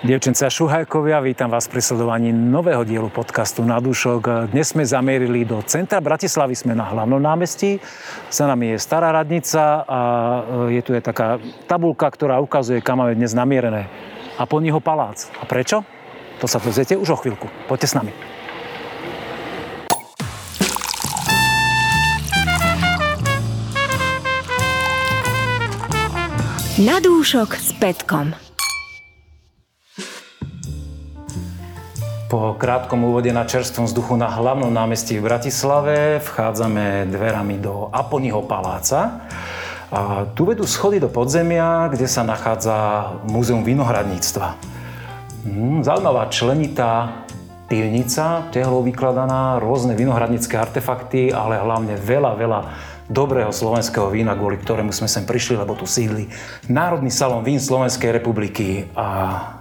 Dievčence a šuhajkovia, vítam vás pri sledovaní nového dielu podcastu Na dušok. Dnes sme zamierili do centra Bratislavy, sme na hlavnom námestí. Za nami je stará radnica a e, je tu je taká tabulka, ktorá ukazuje, kam máme dnes namierené. A po neho palác. A prečo? To sa dozviete už o chvíľku. Poďte s nami. Na dúšok s Petkom. Po krátkom úvode na čerstvom vzduchu na hlavnom námestí v Bratislave vchádzame dverami do Aponiho paláca. A tu vedú schody do podzemia, kde sa nachádza Múzeum vinohradníctva. Hmm, zaujímavá členitá pivnica, tehlou vykladaná, rôzne vinohradnícke artefakty, ale hlavne veľa, veľa dobrého slovenského vína, kvôli ktorému sme sem prišli, lebo tu sídli Národný salón vín Slovenskej republiky. A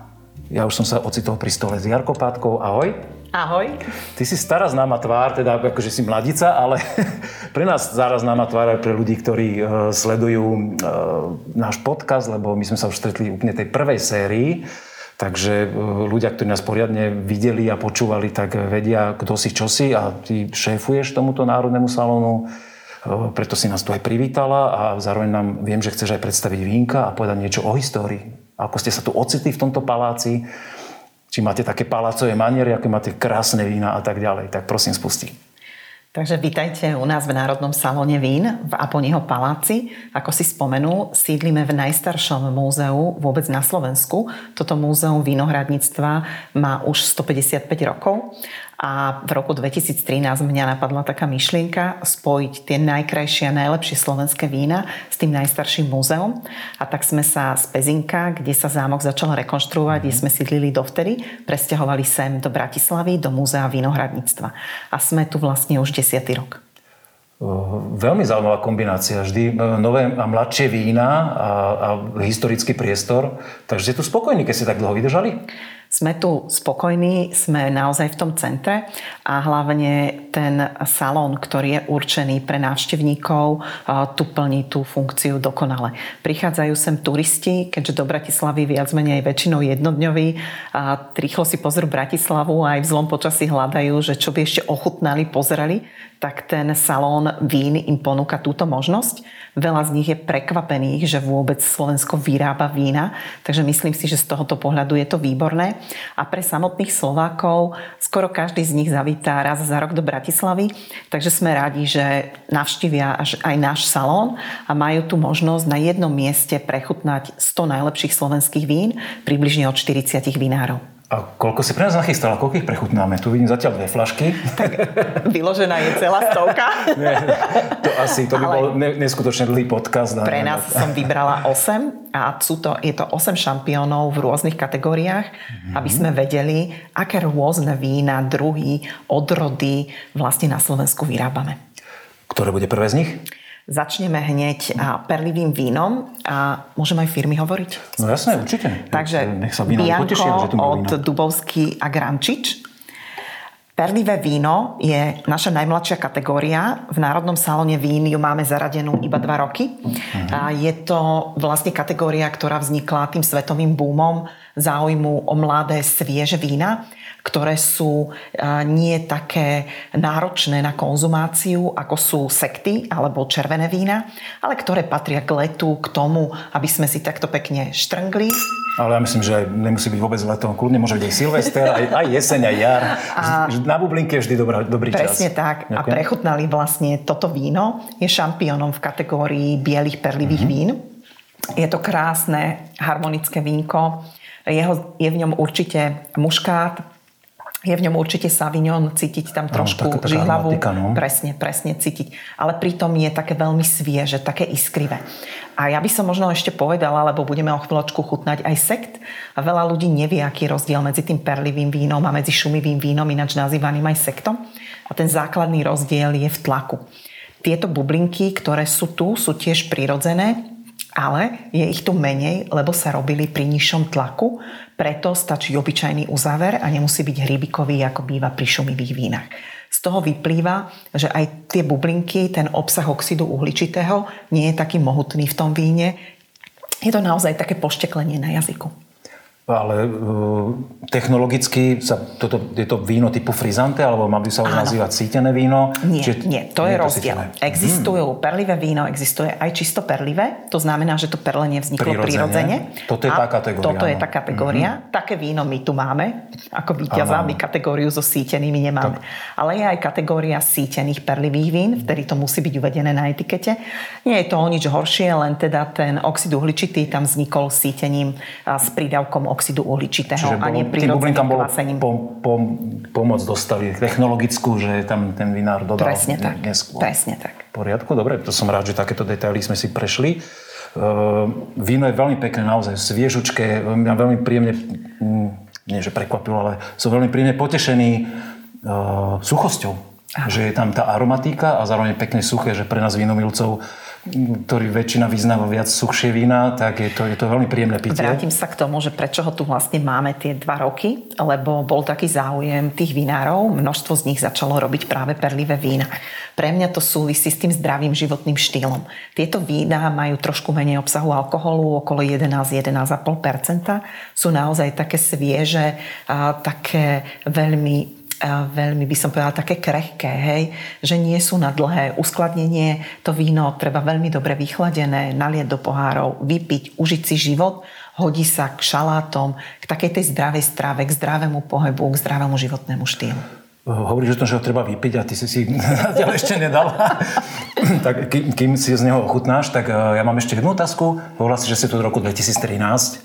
ja už som sa ocitol pri stole s Jarko Pátkou. Ahoj. Ahoj. Ty si stará známa tvár, teda akože si mladica, ale pre nás stará známa tvár aj pre ľudí, ktorí uh, sledujú uh, náš podcast, lebo my sme sa už stretli úplne tej prvej sérii. Takže uh, ľudia, ktorí nás poriadne videli a počúvali, tak vedia, kto si, čo si a ty šéfuješ tomuto národnému salónu. Preto si nás tu aj privítala a zároveň nám viem, že chceš aj predstaviť vínka a povedať niečo o histórii ako ste sa tu ocitli v tomto paláci, či máte také palácové maniery, aké máte krásne vína a tak ďalej. Tak prosím, spustí. Takže vítajte u nás v Národnom salóne vín v Aponiho paláci. Ako si spomenul, sídlime v najstaršom múzeu vôbec na Slovensku. Toto múzeum vinohradníctva má už 155 rokov a v roku 2013 mňa napadla taká myšlienka spojiť tie najkrajšie a najlepšie slovenské vína s tým najstarším múzeum. A tak sme sa z Pezinka, kde sa zámok začal rekonštruovať, kde sme sídlili dovtedy, presťahovali sem do Bratislavy, do múzea vinohradníctva. A sme tu vlastne už desiatý rok. Veľmi zaujímavá kombinácia. Vždy e, nové a mladšie vína a, a historický priestor. Takže ste tu spokojní, keď ste tak dlho vydržali? Sme tu spokojní, sme naozaj v tom centre a hlavne ten salón, ktorý je určený pre návštevníkov, tu plní tú funkciu dokonale. Prichádzajú sem turisti, keďže do Bratislavy viac menej väčšinou jednodňoví a rýchlo si pozrú Bratislavu a aj v zlom počasí hľadajú, že čo by ešte ochutnali, pozerali, tak ten salón vín im ponúka túto možnosť. Veľa z nich je prekvapených, že vôbec Slovensko vyrába vína, takže myslím si, že z tohoto pohľadu je to výborné. A pre samotných Slovákov skoro každý z nich zavítá raz za rok do Bratislavy, takže sme radi, že navštívia aj náš salón a majú tu možnosť na jednom mieste prechutnať 100 najlepších slovenských vín, približne od 40 vinárov. A koľko si pre nás nachystala? Koľko ich prechutnáme? Tu vidím zatiaľ dve flašky. Tak vyložená je celá stovka. Nie, to asi, to by Ale bol neskutočne dlhý podcast. Pre nás som vybrala 8 a sú to, je to 8 šampiónov v rôznych kategóriách, mm-hmm. aby sme vedeli, aké rôzne vína, druhy, odrody vlastne na Slovensku vyrábame. Ktoré bude prvé z nich? Začneme hneď perlivým vínom a môžem aj firmy hovoriť? No jasné, určite. Takže Nech sa Bianco potešia, že tu od Dubovský a Grančič. Perlivé víno je naša najmladšia kategória. V Národnom salóne vín ju máme zaradenú iba dva roky. Uh-huh. A je to vlastne kategória, ktorá vznikla tým svetovým boomom záujmu o mladé, svieže vína ktoré sú nie také náročné na konzumáciu, ako sú sekty alebo červené vína, ale ktoré patria k letu, k tomu, aby sme si takto pekne štrngli. Ale ja myslím, že nemusí byť vôbec leto. Kľudne môže byť aj Silvester, aj, aj jeseň, aj jar. A na bublinke je vždy dobrá, dobrý presne čas. Presne tak. Ďakujem. A prechutnali vlastne toto víno. Je šampiónom v kategórii bielých perlivých mm-hmm. vín. Je to krásne, harmonické vínko. Jeho, je v ňom určite muškát, je v ňom určite Savignon, cítiť tam trošku no, žihlavu. No. Presne, presne cítiť. Ale pritom je také veľmi svieže, také iskrivé. A ja by som možno ešte povedala, lebo budeme o chvíľočku chutnať aj sekt. A veľa ľudí nevie, aký je rozdiel medzi tým perlivým vínom a medzi šumivým vínom, ináč nazývaným aj sektom. A ten základný rozdiel je v tlaku. Tieto bublinky, ktoré sú tu, sú tiež prirodzené, ale je ich tu menej, lebo sa robili pri nižšom tlaku, preto stačí obyčajný uzáver a nemusí byť hrybikový, ako býva pri šumivých vínach. Z toho vyplýva, že aj tie bublinky, ten obsah oxidu uhličitého nie je taký mohutný v tom víne. Je to naozaj také pošteklenie na jazyku. Ale uh, technologicky sa toto, je to víno typu frizante, alebo má by sa už nazývať sítené víno? Nie, Čiže, nie, to nie je rozdiel. Sítené. Existujú hmm. perlivé víno, existuje aj čisto perlivé, to znamená, že to perlenie vzniklo prirodzene. Toto je tá kategória. Toto je tá kategória. Mm-hmm. Také víno my tu máme, ako víťaza, my kategóriu so sítenými nemáme. Tak. Ale je aj kategória sítených perlivých vín, vtedy to musí byť uvedené na etikete. Nie je to o nič horšie, len teda ten oxid uhličitý tam vznikol sítením s prídavkom oxidu uhličitého Čiže a nie prírodzeným kvasením. Po, po, pomoc dostali technologickú, že tam ten vinár dodal Presne tak. Neskôr. Presne tak. V poriadku, dobre, to som rád, že takéto detaily sme si prešli. Uh, víno je veľmi pekné, naozaj sviežučké, mňa veľmi príjemne, mm, nie že prekvapilo, ale som veľmi príjemne potešený uh, suchosťou. Aha. Že je tam tá aromatika a zároveň pekne suché, že pre nás vínomilcov ktorý väčšina vyznáva viac suchšie vína, tak je to, je to veľmi príjemné pitie. Vrátim sa k tomu, že prečo ho tu vlastne máme tie dva roky, lebo bol taký záujem tých vinárov, množstvo z nich začalo robiť práve perlivé vína. Pre mňa to súvisí s tým zdravým životným štýlom. Tieto vína majú trošku menej obsahu alkoholu, okolo 11-11,5%. Sú naozaj také svieže, také veľmi veľmi by som povedala také krehké, hej, že nie sú na dlhé uskladnenie. To víno treba veľmi dobre vychladené, nalieť do pohárov, vypiť, užiť si život, hodí sa k šalátom, k takej tej zdravej strave, k zdravému pohybu, k zdravému životnému štýlu. Hovoríš o tom, že ho treba vypiť a ty si si zatiaľ ešte nedal. tak kým, kým si z neho ochutnáš, tak ja mám ešte jednu otázku. Hovorila si, že si tu v roku 2013.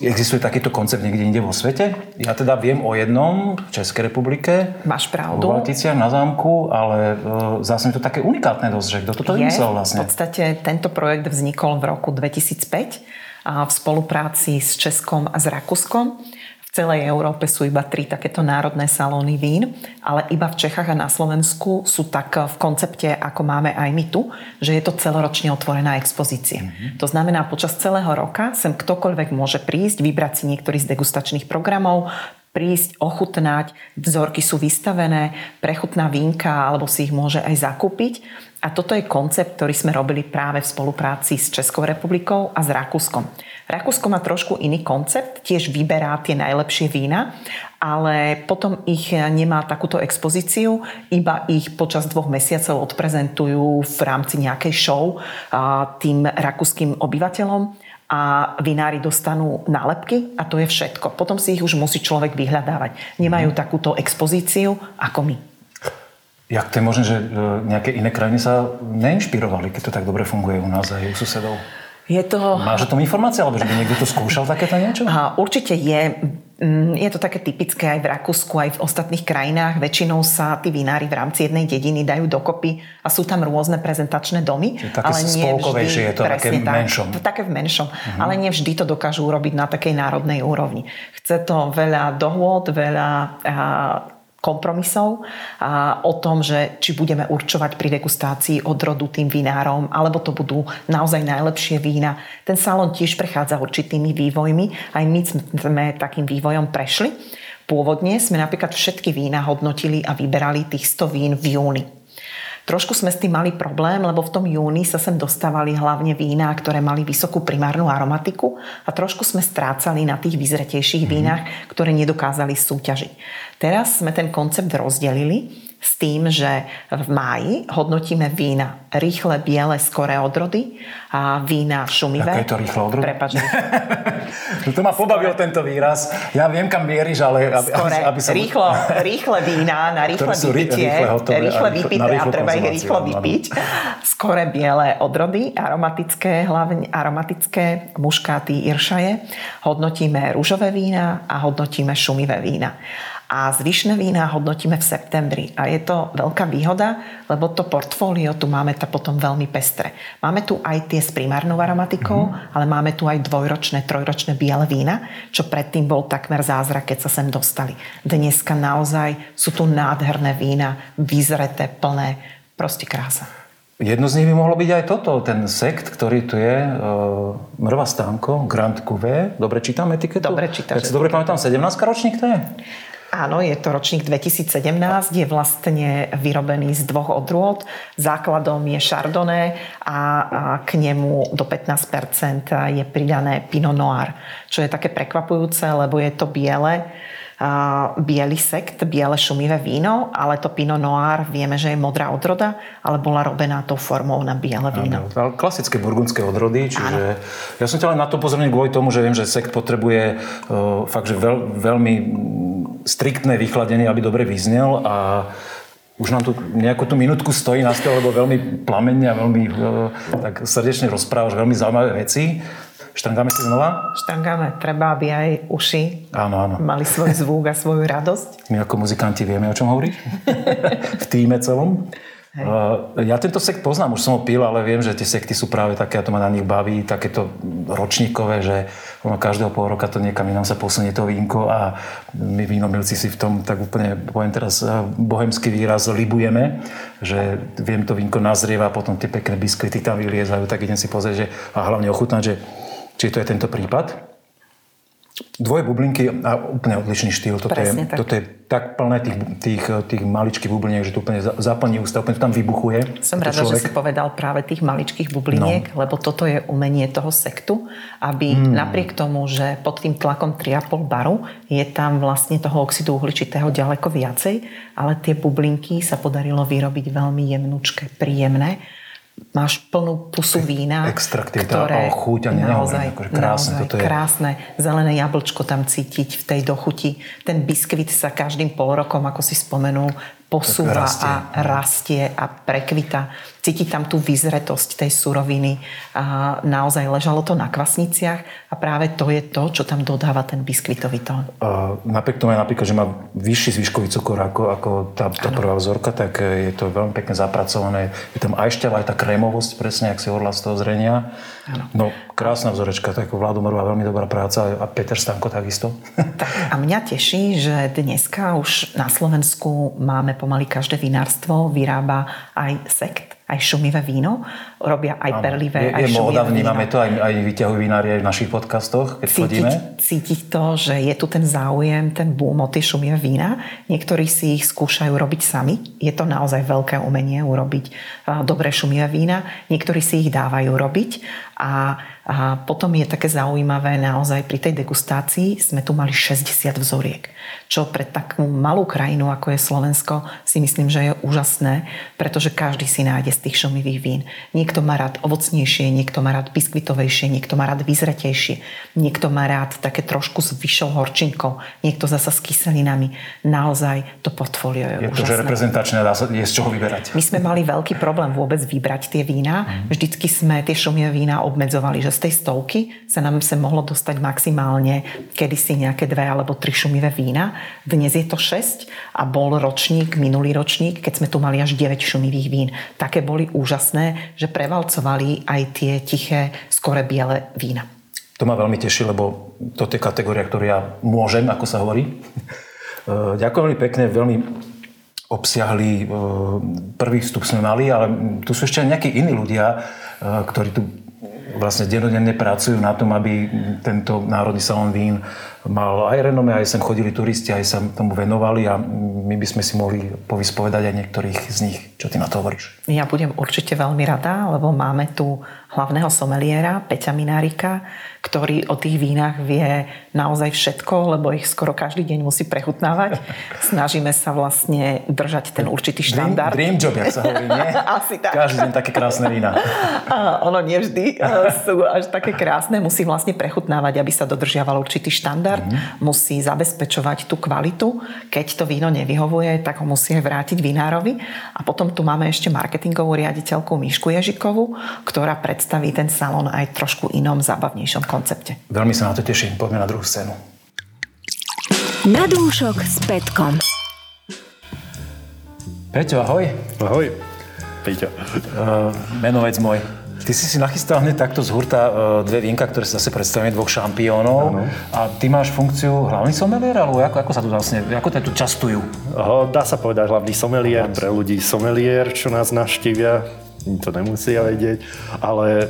Existuje takýto koncept niekde inde vo svete? Ja teda viem o jednom v Českej republike. Máš pravdu. V Valticiach na zámku, ale e, zase je to také unikátne dosť, že kto toto vymyslel vlastne? v podstate tento projekt vznikol v roku 2005 a v spolupráci s Českom a s Rakúskom. Celej Európe sú iba tri takéto národné salóny vín, ale iba v Čechách a na Slovensku sú tak v koncepte, ako máme aj my tu, že je to celoročne otvorená expozícia. Mm-hmm. To znamená, počas celého roka sem ktokoľvek môže prísť, vybrať si niektorý z degustačných programov, prísť, ochutnať, vzorky sú vystavené, prechutná vínka alebo si ich môže aj zakúpiť. A toto je koncept, ktorý sme robili práve v spolupráci s Českou republikou a s Rakúskom. Rakúsko má trošku iný koncept, tiež vyberá tie najlepšie vína, ale potom ich nemá takúto expozíciu, iba ich počas dvoch mesiacov odprezentujú v rámci nejakej show tým rakúskym obyvateľom a vinári dostanú nálepky a to je všetko. Potom si ich už musí človek vyhľadávať. Nemajú takúto expozíciu ako my. Jak to je možné, že e, nejaké iné krajiny sa neinšpirovali, keď to tak dobre funguje u nás aj u susedov? Je to... Máš o tom informácie, alebo že by niekto to skúšal takéto niečo? Aha, určite je. Mm, je to také typické aj v Rakúsku, aj v ostatných krajinách. Väčšinou sa tí vinári v rámci jednej dediny dajú dokopy a sú tam rôzne prezentačné domy. Čiže také ale nie vždy, je to také v menšom. Tak, také v menšom. Uh-huh. Ale nie vždy to dokážu urobiť na takej národnej úrovni. Chce to veľa dohôd, veľa kompromisov a o tom, že či budeme určovať pri degustácii odrodu tým vinárom, alebo to budú naozaj najlepšie vína. Ten salón tiež prechádza určitými vývojmi. Aj my sme takým vývojom prešli. Pôvodne sme napríklad všetky vína hodnotili a vyberali tých 100 vín v júni. Trošku sme s tým mali problém, lebo v tom júni sa sem dostávali hlavne vína, ktoré mali vysokú primárnu aromatiku a trošku sme strácali na tých vyzretejších mm. vínach, ktoré nedokázali súťažiť. Teraz sme ten koncept rozdelili s tým, že v máji hodnotíme vína rýchle, biele, skoré odrody a vína šumivé. Ako je to rýchle odrody? Prepač. to ma pobavil tento výraz. Ja viem, kam mieríš, ale aby, skore, aby, som... rýchlo, rýchle vína na rýchle vypitie. Rýchle, hotové, rýchle vypité a, a treba ich rýchlo vypiť. Skore biele odrody, aromatické, hlavne aromatické, muškáty, iršaje. Hodnotíme rúžové vína a hodnotíme šumivé vína a zvyšné vína hodnotíme v septembri. A je to veľká výhoda, lebo to portfólio tu máme ta potom veľmi pestre. Máme tu aj tie s primárnou aromatikou, mm. ale máme tu aj dvojročné, trojročné biele vína, čo predtým bol takmer zázrak, keď sa sem dostali. Dneska naozaj sú tu nádherné vína, vyzreté, plné, proste krása. Jedno z nich by mohlo byť aj toto, ten sekt, ktorý tu je, uh, Mrva stánko, Grand Cuvée. Dobre čítam etiketu? Dobre čítam. Keď si dobre pamätám, 17 ročník to je? Áno, je to ročník 2017, je vlastne vyrobený z dvoch odrôd. Základom je Chardonnay a k nemu do 15% je pridané Pinot Noir, čo je také prekvapujúce, lebo je to biele biely sekt, biele šumivé víno, ale to Pinot Noir vieme, že je modrá odroda, ale bola robená tou formou na biele víno. Áno, klasické burgundské odrody, čiže Áno. ja som ťa len na to pozorný kvôli tomu, že viem, že sekt potrebuje uh, fakt, že veľ, veľmi striktné vychladenie, aby dobre vyznel a už nám tu nejakú tú minútku stojí na stole, lebo veľmi plamenne a veľmi uh, tak srdečne rozprávaš veľmi zaujímavé veci. Štrngáme si znova? Štrngáme. Treba, aby aj uši áno, áno. mali svoj zvuk a svoju radosť. My ako muzikanti vieme, o čom hovoríš? v týme celom. Hej. Ja tento sekt poznám, už som ho pil, ale viem, že tie sekty sú práve také, a to ma na nich baví, takéto ročníkové, že ono každého pol roka to niekam inám sa posunie to vínko a my vínomilci si v tom tak úplne, poviem teraz eh, bohemský výraz, libujeme, že viem to vínko nazrieva potom tie pekné biskvity tam vyliezajú, tak idem si pozrieť, že, a hlavne ochutnať, že či to je tento prípad. Dvoje bublinky a úplne odlišný štýl. Toto, Presne, je, tak. toto je tak plné tých, tých, tých maličkých bubliniek, že to úplne zaplní ústa, úplne to tam vybuchuje. Som rada, človek. že si povedal práve tých maličkých bubliniek, no. lebo toto je umenie toho sektu, aby mm. napriek tomu, že pod tým tlakom 3,5 baru je tam vlastne toho oxidu uhličitého ďaleko viacej, ale tie bublinky sa podarilo vyrobiť veľmi jemnučké, príjemné máš plnú pusu vína. Extraktivita ktoré, a chuť a naozaj, akože krásne. Naozaj, toto je. krásne. Zelené jablčko tam cítiť v tej dochuti. Ten biskvit sa každým pol rokom, ako si spomenul, posúva rastie. a rastie a prekvita. Cíti tam tú vyzretosť tej suroviny. A naozaj ležalo to na kvasniciach a práve to je to, čo tam dodáva ten biskvitový tón. Uh, napriek tomu napríklad, že má vyšší zvyškový cukor ako, ako tá, tá prvá vzorka, tak je to veľmi pekne zapracované. Je tam aj šťava, aj tá krémovosť, presne, ak si hovorila z toho zrenia. Ano. No, krásna vzorečka, tak Vládu Morová veľmi dobrá práca a Peter Stanko takisto. Tak a mňa teší, že dneska už na Slovensku máme pomaly každé vinárstvo, vyrába aj sekt aj šumivé víno, robia aj ano. perlivé, je, aj je móda, vnímame to, aj, aj vyťahujú vinári aj v našich podcastoch, keď cítiť, chodíme. Cítiť to, že je tu ten záujem, ten boom o tie šumivé vína. Niektorí si ich skúšajú robiť sami. Je to naozaj veľké umenie urobiť dobré šumivé vína. Niektorí si ich dávajú robiť a a potom je také zaujímavé naozaj pri tej degustácii sme tu mali 60 vzoriek, čo pre takú malú krajinu, ako je Slovensko, si myslím, že je úžasné, pretože každý si nájde z tých šumivých vín. Niekto má rád ovocnejšie, niekto má rád biskvitovejšie, niekto má rád vyzretejšie, niekto má rád také trošku s vyššou horčinkou, niekto zasa s kyselinami. Naozaj to portfólio je, je úžasné. To, že reprezentačné, dá sa, je z čoho vyberať. My sme mali veľký problém vôbec vybrať tie vína. Mm. Vždycky sme tie šumivé vína obmedzovali, že tej stovky sa nám sa mohlo dostať maximálne kedysi nejaké dve alebo tri šumivé vína. Dnes je to 6 a bol ročník, minulý ročník, keď sme tu mali až 9 šumivých vín. Také boli úžasné, že prevalcovali aj tie tiché, skore biele vína. To ma veľmi teší, lebo toto je kategória, ktorú ja môžem, ako sa hovorí. Ďakujem veľmi pekne, veľmi obsiahli prvý vstup sme mali, ale tu sú ešte nejakí iní ľudia, ktorí tu vlastne denodenne pracujú na tom, aby tento Národný salón vín mal aj renome, aj sem chodili turisti, aj sa tomu venovali a my by sme si mohli povyspovedať aj niektorých z nich. Čo ty na to hovoríš? Ja budem určite veľmi rada, lebo máme tu hlavného someliéra Peťa Minárika, ktorý o tých vínach vie naozaj všetko, lebo ich skoro každý deň musí prechutnávať. Snažíme sa vlastne držať ten určitý štandard. Dream, dream job, jak sa hovorí, nie? Asi tak. Každý deň také krásne vína. A ono nevždy sú až také krásne. Musí vlastne prechutnávať, aby sa dodržiaval určitý štandard. Mm-hmm. Musí zabezpečovať tú kvalitu. Keď to víno nevyhovuje, tak ho musí aj vrátiť vinárovi. A potom tu máme ešte marketingovú riaditeľku Mišku Ježikovú, ktorá predstaví ten salón aj trošku inom, zábavnejšom koncepte. Veľmi sa na to teším. Poďme na druhú scénu. Na dúšok s Petkom. Peťo, ahoj. Ahoj. Peťo. Uh, menovec môj. Ty si si nachystal hneď takto z hurta uh, dve vienka, ktoré sa zase predstavíme, dvoch šampiónov. Ano. A ty máš funkciu hlavný somelier, alebo ako, ako sa tu vlastne, ako tu častujú? Dá sa povedať hlavný somelier, pre ľudí somelier, čo nás naštívia. To nemusia vedieť, ale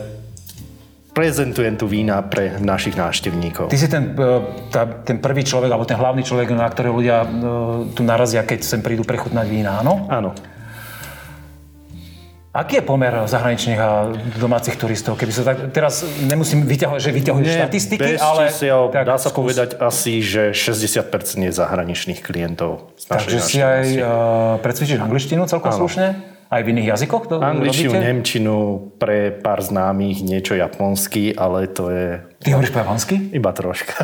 prezentujem tu vína pre našich návštevníkov. Ty si ten, e, tá, ten prvý človek, alebo ten hlavný človek, na ktorého ľudia e, tu narazia, keď sem prídu prechutnať vína, áno? Áno. Aký je pomer zahraničných a domácich turistov? Keby sa tak, teraz nemusím vyťahovať, že vyťahuješ štatistiky, bez ale... čísiel, tak dá sa skús. povedať asi, že 60% je zahraničných klientov z našej Takže si aj uh, precvičíš angličtinu celkom Áno. slušne? Aj v iných jazykoch to Angličtinu, robíte? nemčinu, pre pár známych, niečo japonsky, ale to je Ty hovoríš po japonsky? iba troška.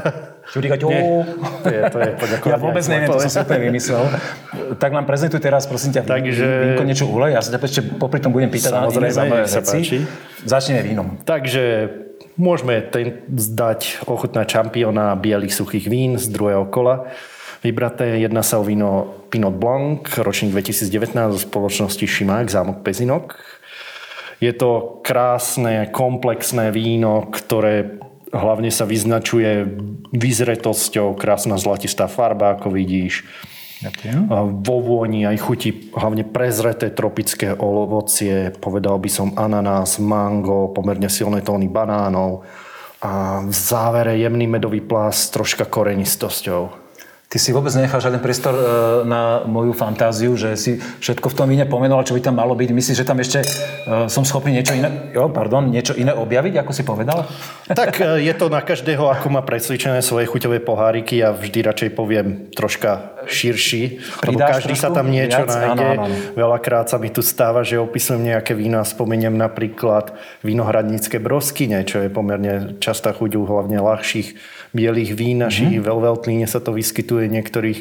Čurika, to je, to je poďakovanie Ja vôbec neviem, to som si úplne vymyslel. Tak nám prezentuj teraz, prosím ťa, Takže- vínko niečo ulej. Ja sa ťa ešte popri tom budem pýtať na iné Samozrejme, nech sa veci. Začneme vínom. Takže môžeme ten zdať ochutnať šampióna bielých suchých vín z druhého kola. Vybraté jedná sa o víno Pinot Blanc, ročník 2019 zo spoločnosti Šimák, zámok Pezinok. Je to krásne, komplexné víno, ktoré hlavne sa vyznačuje vyzretosťou, krásna zlatistá farba, ako vidíš. Ďakujem. Vo vôni aj chutí hlavne prezreté tropické ovocie, povedal by som ananás, mango, pomerne silné tóny banánov a v závere jemný medový plás s troška korenistosťou. Ty si vôbec nenechal žiaden priestor e, na moju fantáziu, že si všetko v tom víne pomenoval, čo by tam malo byť. Myslíš, že tam ešte e, som schopný niečo iné, jo, pardon, niečo iné objaviť, ako si povedal? Tak e, je to na každého, ako má presvičené svoje chuťové poháriky. Ja vždy radšej poviem troška širší, lebo každý sa tam niečo viac? nájde. Áno, áno. Veľakrát sa mi tu stáva, že opisujem nejaké víno a spomeniem napríklad vinohradnícke broskyne, čo je pomerne častá chuť u hlavne ľahších bielých vín. Našich Mhm. mm-hmm. veľveltlíne sa to vyskytuje niektorých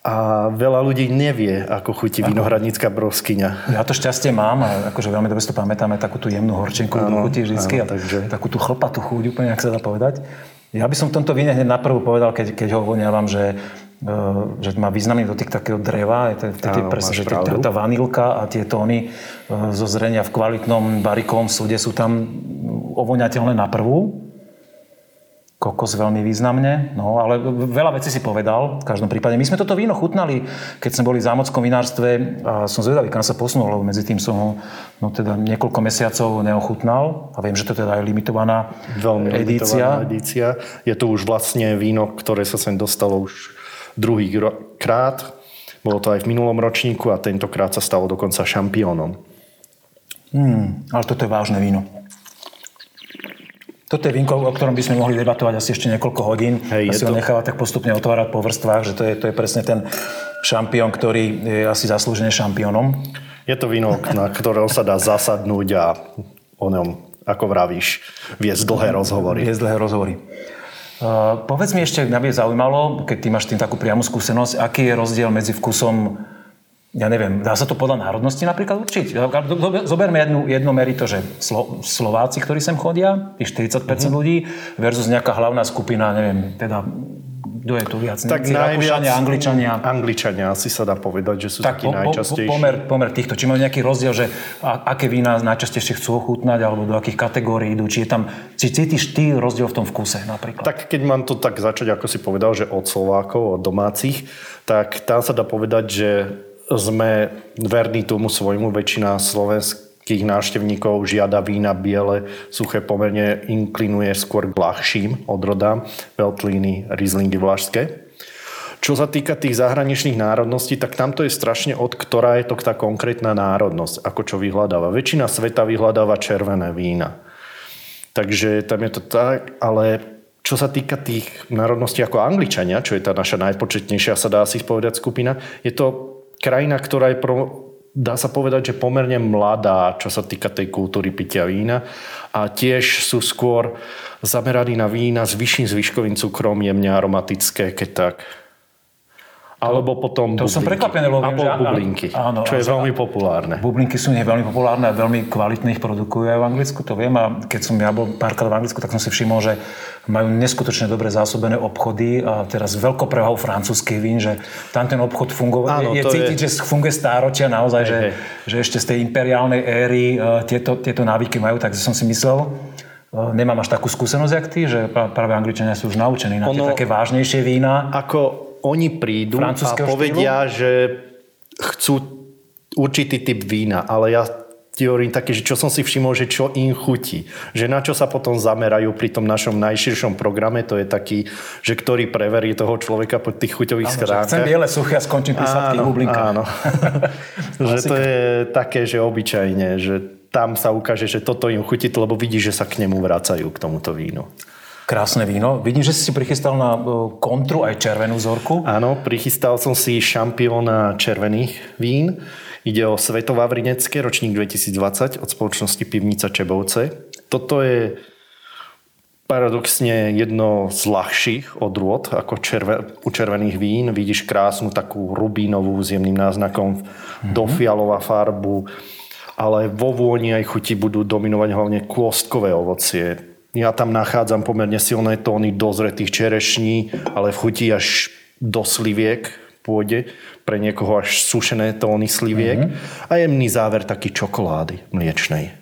a veľa ľudí nevie, ako chutí vinohradnícka broskyňa. Ja to šťastie mám a akože veľmi dobre si to pamätáme, takú tú jemnú horčenku vždycky áno, a takže- takú tú chlpatú chuť, úplne, ak sa dá povedať. Ja by som v tomto víne hneď naprvu povedal, keď, keď ho voňavam, že, že má významný dotyk takého dreva, je vtedy presne, že tá, tá vanilka a tie tóny e, zo zrenia v kvalitnom barikovom súde sú tam ovoňateľné na prvú. Kokos veľmi významne, no ale veľa vecí si povedal v každom prípade. My sme toto víno chutnali, keď sme boli v zámockom vinárstve a som zvedavý, kam sa posunul, lebo medzi tým som ho no teda niekoľko mesiacov neochutnal a viem, že to teda je limitovaná Veľmi edícia. limitovaná edícia. Je to už vlastne víno, ktoré sa sem dostalo už druhý krát. Bolo to aj v minulom ročníku a tentokrát sa stalo dokonca šampiónom. Hmm, ale toto je vážne víno. Toto je vínko, o ktorom by sme mohli debatovať asi ešte niekoľko hodín. Hej, a je si ho to- nechávať tak postupne otvárať po vrstvách, že to je, to je presne ten šampión, ktorý je asi zaslúžene šampiónom. Je to víno, na ktorého sa dá zasadnúť a o ňom, ako vravíš, viesť dlhé rozhovory. Viesť dlhé rozhovory. Uh, povedz mi ešte, mňa by zaujímalo, keď ty máš tým takú priamu skúsenosť, aký je rozdiel medzi vkusom, ja neviem, dá sa to podľa národnosti napríklad určiť? Zoberme jednu, jedno merito, že Slo, Slováci, ktorí sem chodia, tých 40% Mhm. ľudí, versus nejaká hlavná skupina, neviem, teda, kto je tu viac? Tak Nemci, Rakúšania, Angličania? Angličania asi sa dá povedať, že sú Tak takí po, najčastejší. pomer, pomer týchto. Či majú nejaký rozdiel, že a, aké vína najčastejšie chcú ochutnať, alebo do akých kategórií idú. Či, je tam, či cítiš ty rozdiel v tom vkuse napríklad? Tak keď mám to tak začať, ako si povedal, že od Slovákov, od domácich, tak tam sa dá povedať, že sme verní tomu svojmu. Väčšina slovenských návštevníkov žiada vína biele, suché pomerne inklinuje skôr k ľahším odrodám, Veltlíny, Rieslingy vlašské. Čo sa týka tých zahraničných národností, tak tamto je strašne od ktorá je to tá konkrétna národnosť, ako čo vyhľadáva. Väčšina sveta vyhľadáva červené vína. Takže tam je to tak, ale čo sa týka tých národností ako Angličania, čo je tá naša najpočetnejšia, sa dá asi povedať skupina, je to krajina, ktorá je pro, dá sa povedať, že pomerne mladá, čo sa týka tej kultúry pitia vína a tiež sú skôr zameraní na vína s vyšším zvyškovým cukrom, jemne aromatické, keď tak. Alebo potom to som bublinky. prekvapený, lebo Alebo že- bublinky, áno, čo je áno. veľmi populárne. Bublinky sú nie veľmi populárne a veľmi kvalitne ich produkujú aj v Anglicku, to viem. A keď som ja bol párkrát v Anglicku, tak som si všimol, že majú neskutočne dobre zásobené obchody a teraz veľkou prehou francúzskych vín, že tam ten obchod funguje. Áno, je, je cítiť, je- že funguje stáročia naozaj, že, hej. že ešte z tej imperiálnej éry e, tieto, tieto návyky majú, takže som si myslel, e, nemám až takú skúsenosť, jak ty, že práve Angličania sú už naučení na tie Ono- také vážnejšie vína. Ako oni prídu a povedia, že chcú určitý typ vína, ale ja ti hovorím také, že čo som si všimol, že čo im chutí. Že na čo sa potom zamerajú pri tom našom najširšom programe, to je taký, že ktorý preverí toho človeka po tých chuťových Áno, skránkach. chcem biele suché a skončím pri sladkých bublinkách. Áno. že to je také, že obyčajne, že tam sa ukáže, že toto im chutí, lebo vidí, že sa k nemu vracajú k tomuto vínu. Krásne víno. Vidím, že si prichystal na e, kontru aj červenú vzorku. Áno, prichystal som si šampióna červených vín. Ide o Svetovavrinecké, ročník 2020 od spoločnosti Pivnica Čebovce. Toto je paradoxne jedno z ľahších odrôd ako červe, u červených vín. Vidíš krásnu takú rubínovú s jemným náznakom mm-hmm. do fialová farbu, ale vo vôni aj chuti budú dominovať hlavne kôstkové ovocie. Ja tam nachádzam pomerne silné tóny dozretých čerešní, ale v chuti až do sliviek pôjde, pre niekoho až sušené tóny sliviek mm-hmm. a jemný záver taký čokolády mliečnej.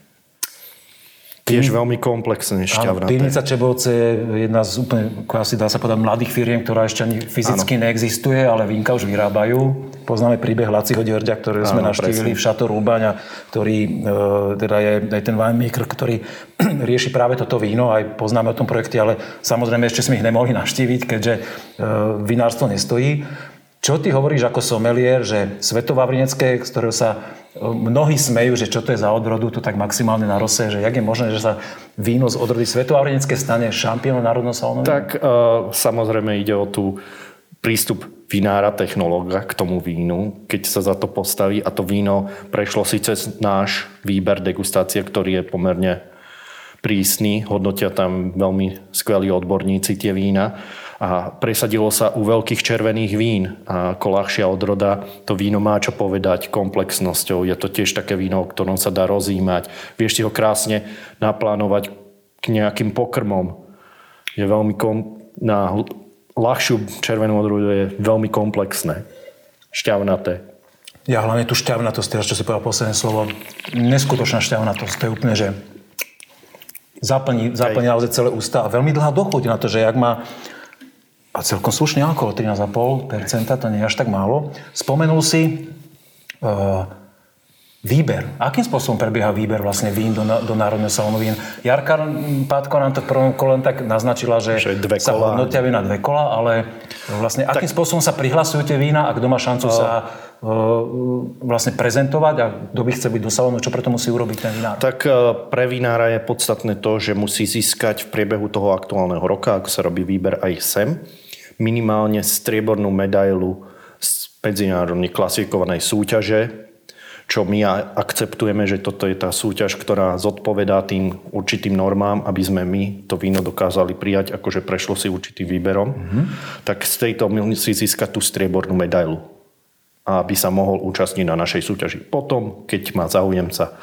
Tiež veľmi komplexné, šťavnaté. Pivnica Čebovce je jedna z úplne, asi dá sa povedať, mladých firiem, ktorá ešte ani fyzicky ano. neexistuje, ale vínka už vyrábajú. Poznáme príbeh Laciho Ďorďa, ktorý sme navštívili v Šato Rúbaň, ktorý e, teda je aj ten winemaker, ktorý rieši práve toto víno, aj poznáme o tom projekte, ale samozrejme ešte sme ich nemohli navštíviť, keďže e, vinárstvo nestojí. Čo ty hovoríš ako somelier, že Svetovavrinecké, z ktorého sa mnohí smejú, že čo to je za odrodu, to tak maximálne na rose, že jak je možné, že sa víno z odrody Svetovavrinecké stane šampiónom národného salónu? Tak uh, samozrejme ide o tú prístup vinára, technológa k tomu vínu, keď sa za to postaví a to víno prešlo si cez náš výber degustácie, ktorý je pomerne prísny, hodnotia tam veľmi skvelí odborníci tie vína a presadilo sa u veľkých červených vín a ako ľahšia odroda to víno má čo povedať komplexnosťou. Je to tiež také víno, o ktorom sa dá rozímať. Vieš si ho krásne naplánovať k nejakým pokrmom. Je veľmi kom... na ľahšiu červenú odrodu je veľmi komplexné. Šťavnaté. Ja hlavne tú šťavnatosť, teraz čo si povedal posledné slovo, neskutočná šťavnatosť, to je úplne, že zaplní, zaplní naozaj celé ústa a veľmi dlhá dochuť na to, že ak má a celkom slušný alkohol, 13,5%, to nie je až tak málo. Spomenul si uh, výber. Akým spôsobom prebieha výber vlastne vín do, do Národného salónu vín? Jarka Pátko nám to v prvom kole tak naznačila, že, že dve sa hodnotia vína dve kola, ale vlastne tak... akým spôsobom sa prihlasujú tie vína a kto má šancu sa uh, vlastne prezentovať a kto by chce byť do salónu, čo preto musí urobiť ten vinár? Tak pre vinára je podstatné to, že musí získať v priebehu toho aktuálneho roka, ako sa robí výber aj sem, minimálne striebornú medailu z medzinárodne klasifikovanej súťaže, čo my akceptujeme, že toto je tá súťaž, ktorá zodpovedá tým určitým normám, aby sme my to víno dokázali prijať, akože prešlo si určitým výberom, mm-hmm. tak z tejto musí získať tú striebornú medailu aby sa mohol účastniť na našej súťaži. Potom, keď má záujemca,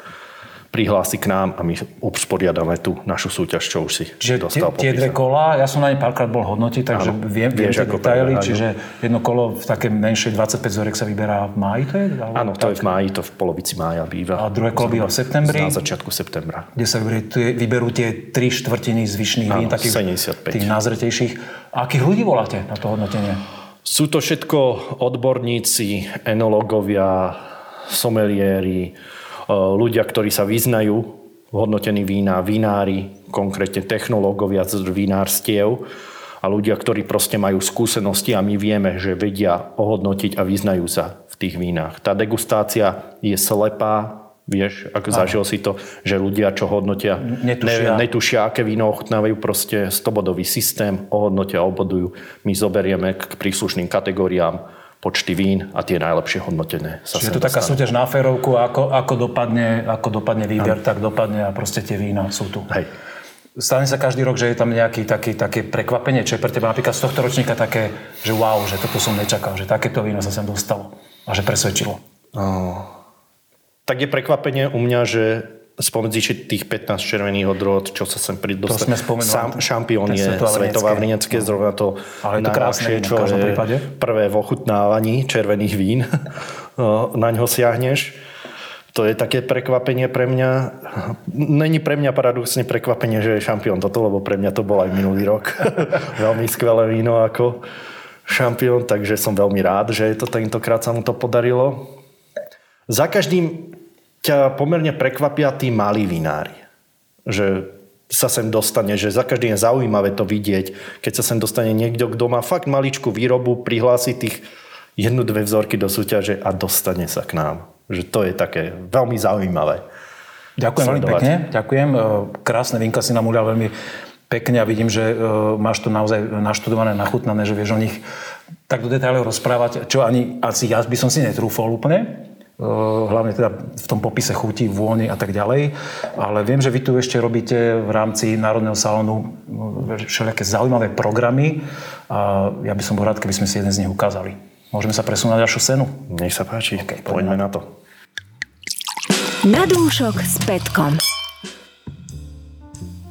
prihlási k nám a my usporiadame tú našu súťaž, čo už si čiže dostal tie, tie dve kola, ja som na ne párkrát bol hodnotiť, takže ano, viem, viem tie detaily, čiže jedno kolo v také menšej 25 vzorek sa vyberá v máji, to je? Áno, to tak? je v máji, to v polovici mája býva. A druhé kolo býva v septembri? Na začiatku septembra. Kde sa vyberú tie, vyberú tie tri štvrtiny zvyšných vín, takých 75. tých názretejších. A akých ľudí voláte na to hodnotenie? Sú to všetko odborníci, enologovia, someliéri, ľudia, ktorí sa vyznajú v hodnotení vína, vinári, konkrétne technológovia z vinárstiev a ľudia, ktorí proste majú skúsenosti a my vieme, že vedia ohodnotiť a vyznajú sa v tých vínach. Tá degustácia je slepá, vieš, ak zažil si to, že ľudia, čo hodnotia, netušia, ne, netušia aké víno ochutnávajú, proste stobodový systém, ohodnotia, obodujú. My zoberieme k príslušným kategóriám počty vín a tie najlepšie hodnotené sa Čiže je to taká súťaž na férovku, ako, ako, dopadne, ako dopadne výber, ano. tak dopadne a proste tie vína sú tu. Hej. Stane sa každý rok, že je tam nejaké taký, také prekvapenie, čo je pre teba napríklad z tohto ročníka také, že wow, že toto som nečakal, že takéto víno sa sem dostalo a že presvedčilo. Oh. Tak je prekvapenie u mňa, že spomedzi tých 15 červených odrôd, čo sa sem pridostať. To sme spomenuli. Sám, šampión je Svetová Vrinecké, zrovna to Ale je to krásne, čo je prípade. prvé v ochutnávaní červených vín. na ňo siahneš. To je také prekvapenie pre mňa. Není pre mňa paradoxne prekvapenie, že je šampión toto, lebo pre mňa to bol aj minulý rok. veľmi skvelé víno ako šampión, takže som veľmi rád, že to tentokrát sa mu to podarilo. Za každým ťa pomerne prekvapia tí malí vinári. Že sa sem dostane, že za každý je zaujímavé to vidieť, keď sa sem dostane niekto, kto má fakt maličkú výrobu, prihlási tých jednu, dve vzorky do súťaže a dostane sa k nám. Že to je také veľmi zaujímavé. Ďakujem veľmi pekne, ďakujem. E, Krásne vinka si nám uľal veľmi pekne a vidím, že e, máš to naozaj naštudované, nachutnané, že vieš o nich tak do detailov rozprávať, čo ani asi ja by som si netrúfol úplne. Hlavne teda v tom popise chutí, vône a tak ďalej. Ale viem, že vy tu ešte robíte v rámci Národného salónu e, všelijaké zaujímavé programy a ja by som bol rád, keby sme si jeden z nich ukázali. Môžeme sa presunúť na ďalšiu scénu? Nech sa páči, OK, poďme na to. Na dúšok s Petkom.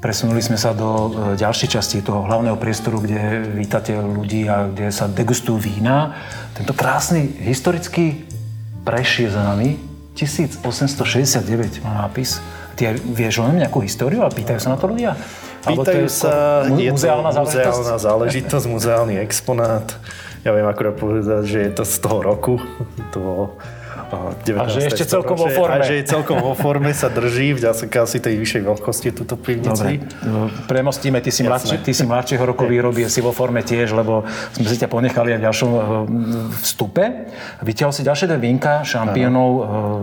Presunuli sme sa do e, ďalšej časti toho hlavného priestoru, kde vítate ľudí a kde sa degustujú vína. Tento krásny historický preš je za nami. 1869 má nápis. Ty vieš len nejakú históriu a pýtajú sa na to ľudia? Pýtajú sa, mu- je muzeálna to záležitosť? muzeálna záležitosť, muzeálny exponát. Ja viem akurát povedať, že je to z toho roku. To bolo 19. A že je ešte celkom vo forme. A že je celkom vo forme, sa drží, vďaka asi tej vyššej veľkosti túto pivnici. Dobre, no, premostíme, ty si, mladší, ty si mladšieho roku výroby, si vo forme tiež, lebo sme si ťa ponechali aj v ďalšom eh, vstupe. Vytiahol si ďalšie dve vínka šampiónov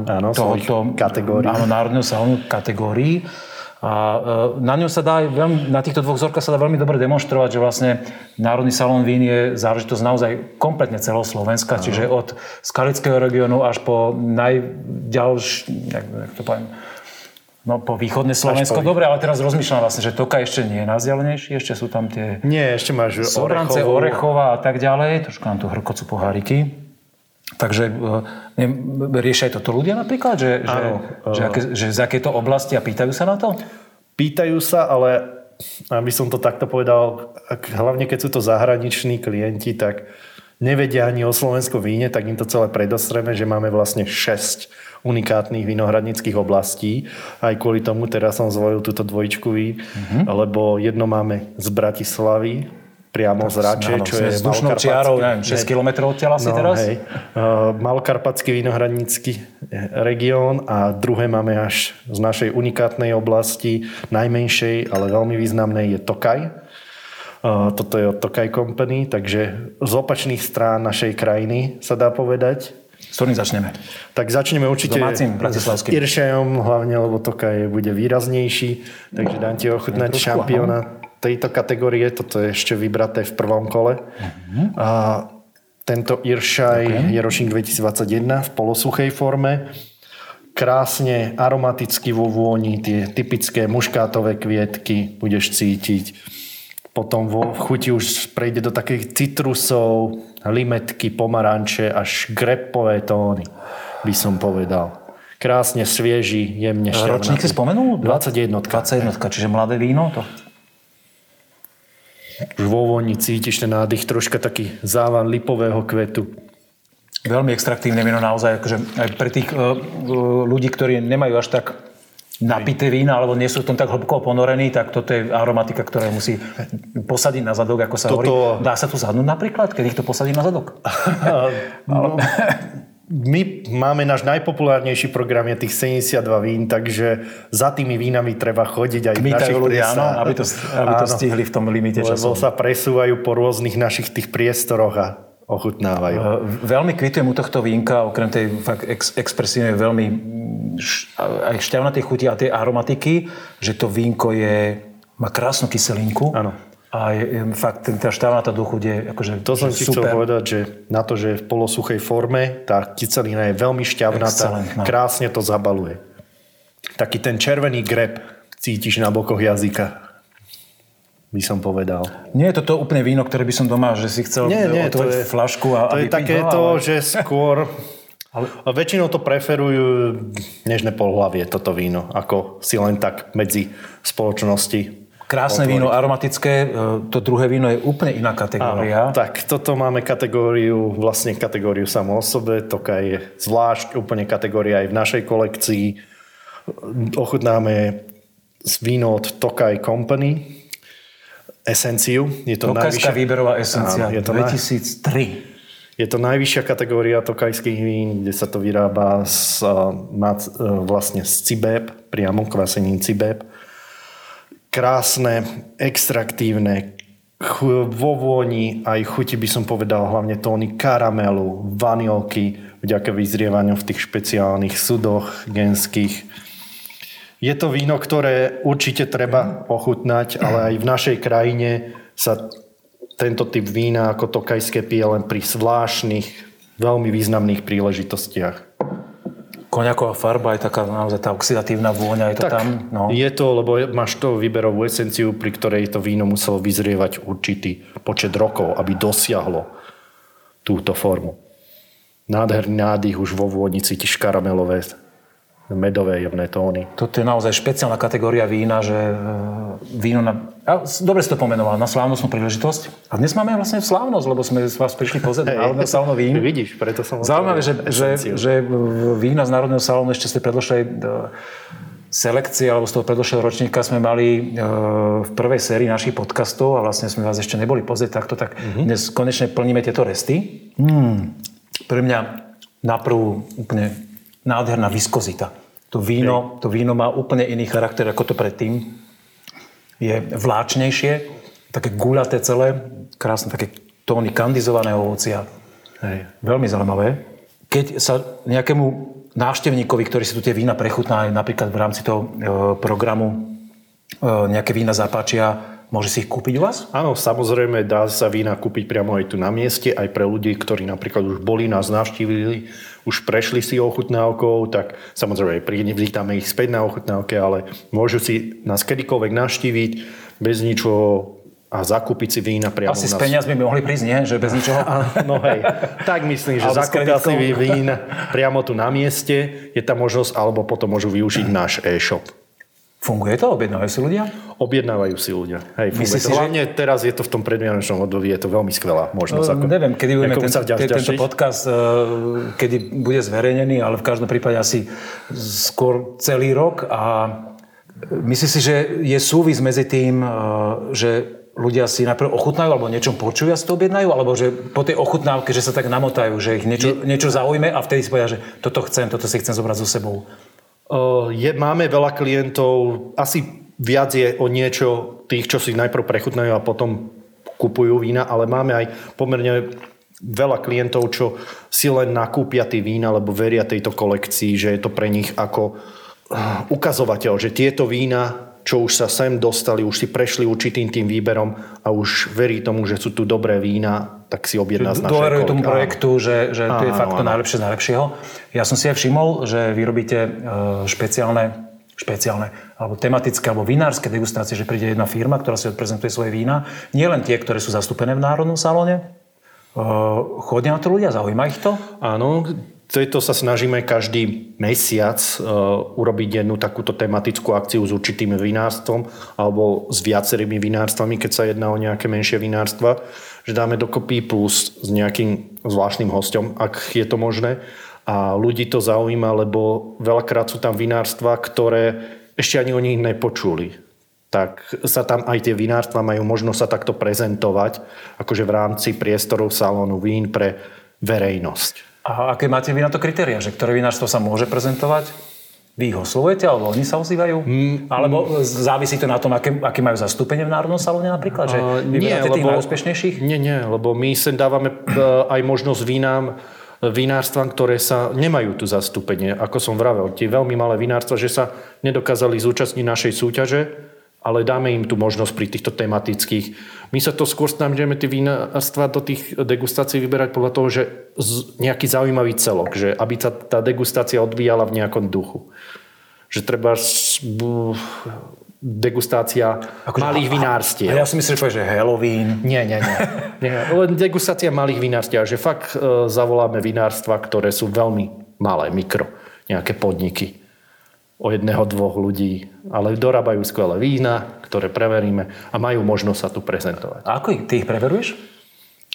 eh, Áno, svojich kategórií. áno, národného salónu kategórií. A eh, na ňom sa dá, veľmi, na týchto dvoch vzorkách sa dá veľmi dobre demonstrovať, že vlastne Národný salón vín je záležitosť naozaj kompletne celoslovenská, čiže od skalického regiónu až po najďalšie, jak, jak to poviem, No po východné Slovensko, po- dobre, ale teraz rozmýšľam vlastne, že Toka ešte nie je najzdialenejší, ešte sú tam tie Nie, ešte máš Sobrance. Orechová a tak ďalej, trošku nám tu hrkocú poháriky. Takže e, neviem, riešia toto ľudia napríklad, že, že, Áno, že, aké, že z akéto oblasti a pýtajú sa na to? Pýtajú sa, ale aby som to takto povedal, ak, hlavne keď sú to zahraniční klienti, tak nevedia ani o slovenskom víne, tak im to celé predostreme, že máme vlastne 6 unikátnych vinohradnických oblastí. Aj kvôli tomu teraz som zvolil túto dvojčku vín, Mhm. lebo jedno máme z Bratislavy, priamo z Rače, čo je vzdušnou čiarou, neviem, 6 km odtiaľ asi No, teraz? Hej. Uh, Malokarpatský vinohradnícky región a druhé máme až z našej unikátnej oblasti, najmenšej, ale veľmi významnej je Tokaj. Uh, toto je od Tokaj Company, takže z opačných strán našej krajiny sa dá povedať. S ktorým začneme? Tak začneme určite domácim, bratislavským. Iršejom, hlavne lebo Tokaj bude výraznejší, takže dám ti ochutnať Trošku, šampióna tejto kategórie, toto je ešte vybraté v prvom kole. A tento Iršaj je ročník 2021 v polosuchej forme. Krásne aromaticky vo vôni, tie typické muškátové kvietky budeš cítiť. Potom vo chuti už prejde do takých citrusov, limetky, pomaranče, až grepové tóny, by som povedal. Krásne svieži, jemne šťavnatý. Ročník si spomenul? 21. 21, čiže mladé víno. To. Už vo voni cítiš ten nádych, troška taký závan lipového kvetu. Veľmi extraktívne víno naozaj, akože aj pre tých uh, ľudí, ktorí nemajú až tak napité vína, alebo nie sú v tom tak hlboko ponorení, tak toto je aromatika, ktorá musí posadiť na zadok, ako sa Toto- hovorí. Dá sa tu zadnúť napríklad, keď ich to posadí na zadok? No, my máme náš najpopulárnejší program je tých 72 vín, takže za tými vínami treba chodiť aj našich ľudia, áno, aby to, aby to Áno, stihli v tom limite Lebo času. sa presúvajú po rôznych našich tých priestoroch a ochutnávajú. Uh, Veľmi kvitujem u tohto vínka, okrem tej fakt ex- expresívnej, veľmi š- aj šťavnatej chuti a tej aromatiky, že to vínko je, má krásnu kyselinku. Áno. A je, je, fakt ten- tá šťavnatá duchuť je akože To som že ti chcel povedať, že na to, že je v polosuchej forme, tá kyselina je veľmi šťavnatá, Excelentná. krásne to zabaluje. Taký ten červený greb cítiš na bokoch jazyka, by som povedal. Nie je toto úplne víno, ktoré by som doma, že si chcel Nie, nie, to otvoriť je, flašku a, to je také ho, to, ale- že skôr... Ale... Väčšinou to preferujú nežné polhlavie, toto víno, ako si len tak medzi spoločnosti Krásne otvoriť. víno, aromatické. e, To druhé víno je úplne iná kategória. Áno, tak toto máme kategóriu, vlastne kategóriu samú o sebe, toka je zvlášť úplne kategória aj v našej kolekcii. Ochutnáme z víno od Tokaj Company, esenciu. Je to Tokajská najvyššia- výberová esencia Áno, je to, na, 2003. Je to najvyššia kategória tokajských vín, kde sa to vyrába z, vlastne z cibeb, priamo kvasením cibeb. Krásne, extraktívne, vo vôni aj chuti by som povedal hlavne tóny karamelu, vanilky, vďaka vyzrievaniu v tých špeciálnych sudoch genských. Je to víno, ktoré určite treba ochutnať, ale aj v našej krajine sa tento typ vína ako tokajské pije len pri zvláštnych, veľmi významných príležitostiach. Koňaková farba je taká naozaj tá oxidatívna vôňa, je to tak, tam? No. Je to, lebo máš to výberovú esenciu, pri ktorej to víno muselo vyzrievať určitý počet rokov, aby dosiahlo túto formu. Nádherný nádych už vo vôni cítiš karamelové medové jemné tóny. Toto je naozaj špeciálna kategória vína, že e, víno na... Ja, dobre si to pomenoval, na slávnostnú príležitosť. A dnes máme vlastne slávnosť, lebo sme vás prišli pozrieť hey, Národného salónu vín. Vidíš, preto som... Zaujímavé, že, že, že vína z Národného salónu ešte z tej predložšej e, selekcie alebo z toho predložšieho ročníka sme mali e, v prvej sérii našich podcastov a vlastne sme vás ešte neboli pozrieť takto, tak mm-hmm. dnes konečne plníme tieto resty. Mm. Pre mňa naprv úplne nádherná viskozita. To víno, to víno má úplne iný charakter ako to predtým. Je vláčnejšie, také guľaté celé, krásne také tóny kandizovaného ovocia. Hej. Veľmi zaujímavé. Keď sa nejakému návštevníkovi, ktorý si tu tie vína prechutná napríklad v rámci toho e, programu, e, nejaké vína zapáčia, Môže si ich kúpiť u vás? Áno, samozrejme, dá sa vína kúpiť priamo aj tu na mieste, aj pre ľudí, ktorí napríklad už boli, nás navštívili, už prešli si ochutnávkou, tak samozrejme privítame ich späť na ochutnávke, ale môžu si nás kedykoľvek navštíviť bez ničoho a zakúpiť si vína priamo Asi s peniazmi by mohli prísť, nie? Že bez ničoho? no hej, tak myslím, že zakúpia si vín priamo tu na mieste, je tam možnosť, alebo potom môžu využiť náš e-shop. Funguje to? Objednávajú si ľudia? Objednávajú si ľudia. Hej, funguje to. Si, Hlavne že... teraz je to v tom predvianočnom období, je to veľmi skvelá možnosť. Ako, neviem, kedy budeme tento, tento podcast, uh, kedy bude zverejnený, ale v každom prípade asi skôr celý rok a myslíš si, že je súvis medzi tým, uh, že ľudia si najprv ochutnajú alebo niečo počujú a si to objednajú, alebo že po tej ochutnávke, že sa tak namotajú, že ich niečo, niečo zaujme a vtedy si povedia, že toto chcem, toto si chcem zobrať so sebou. Je, máme veľa klientov, asi viac je o niečo tých, čo si najprv prechutnajú a potom kupujú vína, ale máme aj pomerne veľa klientov, čo si len nakúpia tie vína, lebo veria tejto kolekcii, že je to pre nich ako ukazovateľ, že tieto vína, čo už sa sem dostali, už si prešli určitým tým výberom a už verí tomu, že sú tu dobré vína tak si objedná z našej Dôverujú tomu projektu, že, že to je fakt to najlepšie z najlepšieho. Ja som si aj všimol, že vy robíte e, špeciálne špeciálne, alebo tematické, alebo vinárske degustácie, že príde jedna firma, ktorá si odprezentuje svoje vína. Nie len tie, ktoré sú zastúpené v Národnom salóne. E, chodia na to ľudia, zaujíma ich to? Áno, to sa snažíme každý mesiac uh, urobiť jednu takúto tematickú akciu s určitým vinárstvom alebo s viacerými vinárstvami, keď sa jedná o nejaké menšie vinárstva že dáme dokopy plus s nejakým zvláštnym hostom, ak je to možné. A ľudí to zaujíma, lebo veľakrát sú tam vinárstva, ktoré ešte ani o nich nepočuli. Tak sa tam aj tie vinárstva majú možnosť sa takto prezentovať, akože v rámci priestorov salónu vín pre verejnosť. A aké máte vy na to kritéria, že ktoré vinárstvo sa môže prezentovať? Vy ich oslovujete, alebo oni sa ozývajú? Mm, alebo závisí to na tom, aké, aké majú zastúpenie v Národnom salóne napríklad? Že uh, nie, lebo, tých najúspešnejších? Nie, nie, lebo my sem dávame uh, aj možnosť vínám, vinárstvam, ktoré sa nemajú tu zastúpenie. Ako som vravel, tie veľmi malé vinárstva, že sa nedokázali zúčastniť našej súťaže, ale dáme im tu možnosť pri týchto tematických. My sa to skôr snažíme tie vínarstva do tých degustácií vyberať podľa toho, že nejaký zaujímavý celok, že aby sa tá degustácia odvíjala v nejakom duchu. Že treba degustácia akože, malých vinárstiev. A ja si myslím, že že Halloween. Nie, nie, nie. nie. Len degustácia malých vinárstiev. Že fakt e, zavoláme vinárstva, ktoré sú veľmi malé, mikro. Nejaké podniky o jedného, dvoch ľudí, ale dorábajú skvelé vína, ktoré preveríme a majú možnosť sa tu prezentovať. A ako ty ich preveruješ?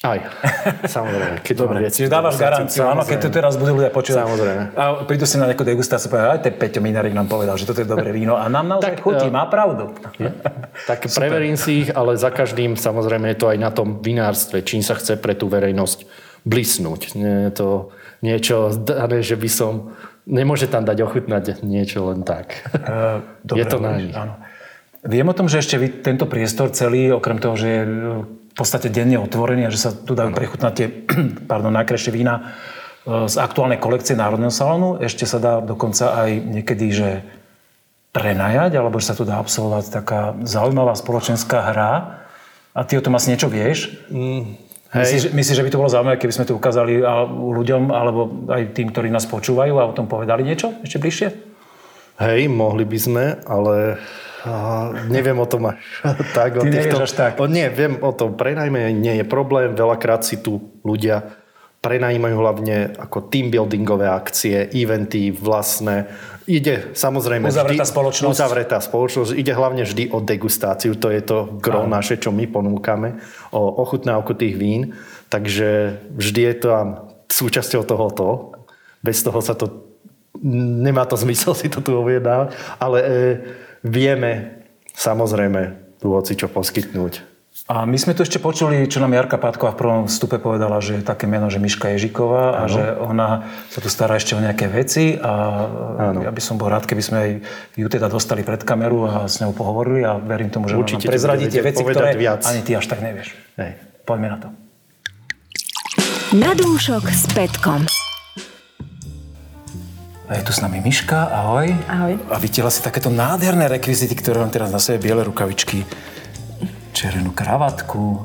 Aj, samozrejme. Keď Dobre, čiže dávaš garanciu, áno, keď to teraz budú ľudia počúvať. Samozrejme. A prídu si na nejakú degustáciu a povedať, aj ten Peťo Minarik nám povedal, že toto je dobré víno a nám naozaj tak, chutí, má pravdu. Je, tak preverím si ich, ale za každým samozrejme je to aj na tom vinárstve, čím sa chce pre tú verejnosť blisnúť. Nie je to niečo dané, že by som... Nemôže tam dať ochutnať niečo len tak. Uh, dobre, je to na nich. Áno. Viem o tom, že ešte vy, tento priestor celý, okrem toho, že je v podstate denne otvorený a že sa tu dajú prechutnať tie pardon, najkrajšie vína z aktuálnej kolekcie Národného salónu, ešte sa dá dokonca aj niekedy, že prenajať, alebo že sa tu dá absolvovať taká zaujímavá spoločenská hra. A ty o tom asi niečo vieš? Mm, Myslíš, myslíš, že by to bolo zaujímavé, keby sme to ukázali ľuďom, alebo aj tým, ktorí nás počúvajú a o tom povedali niečo ešte bližšie? Hej, mohli by sme, ale Uh, neviem o tom až tak. Ty o týchto, až tak. O, nie, viem o tom. Prenajme nie je problém. Veľakrát si tu ľudia prenajímajú hlavne ako team buildingové akcie, eventy vlastné. Ide samozrejme uzavretá vždy, spoločnosť. Uzavretá spoločnosť. Ide hlavne vždy o degustáciu. To je to gro Áno. naše, čo my ponúkame. O ochutnávku tých vín. Takže vždy je to súčasťou tohoto. Bez toho sa to... Nemá to zmysel si to tu uviedať. Ale e, vieme samozrejme tu hoci čo poskytnúť. A my sme tu ešte počuli, čo nám Jarka Pátková v prvom vstupe povedala, že je také meno, že Miška Ježiková ano. a že ona sa tu stará ešte o nejaké veci a ano. ja by som bol rád, keby sme ju teda dostali pred kameru a s ňou pohovorili a verím tomu, že Určite nám prezradí tie veci, ktoré viac. ani ty až tak nevieš. Hej. Poďme na to. Na dúšok s Petkom. A je tu s nami Miška, ahoj. Ahoj. A vytiela si takéto nádherné rekvizity, ktoré mám teraz na sebe, biele rukavičky červenú kravatku, e,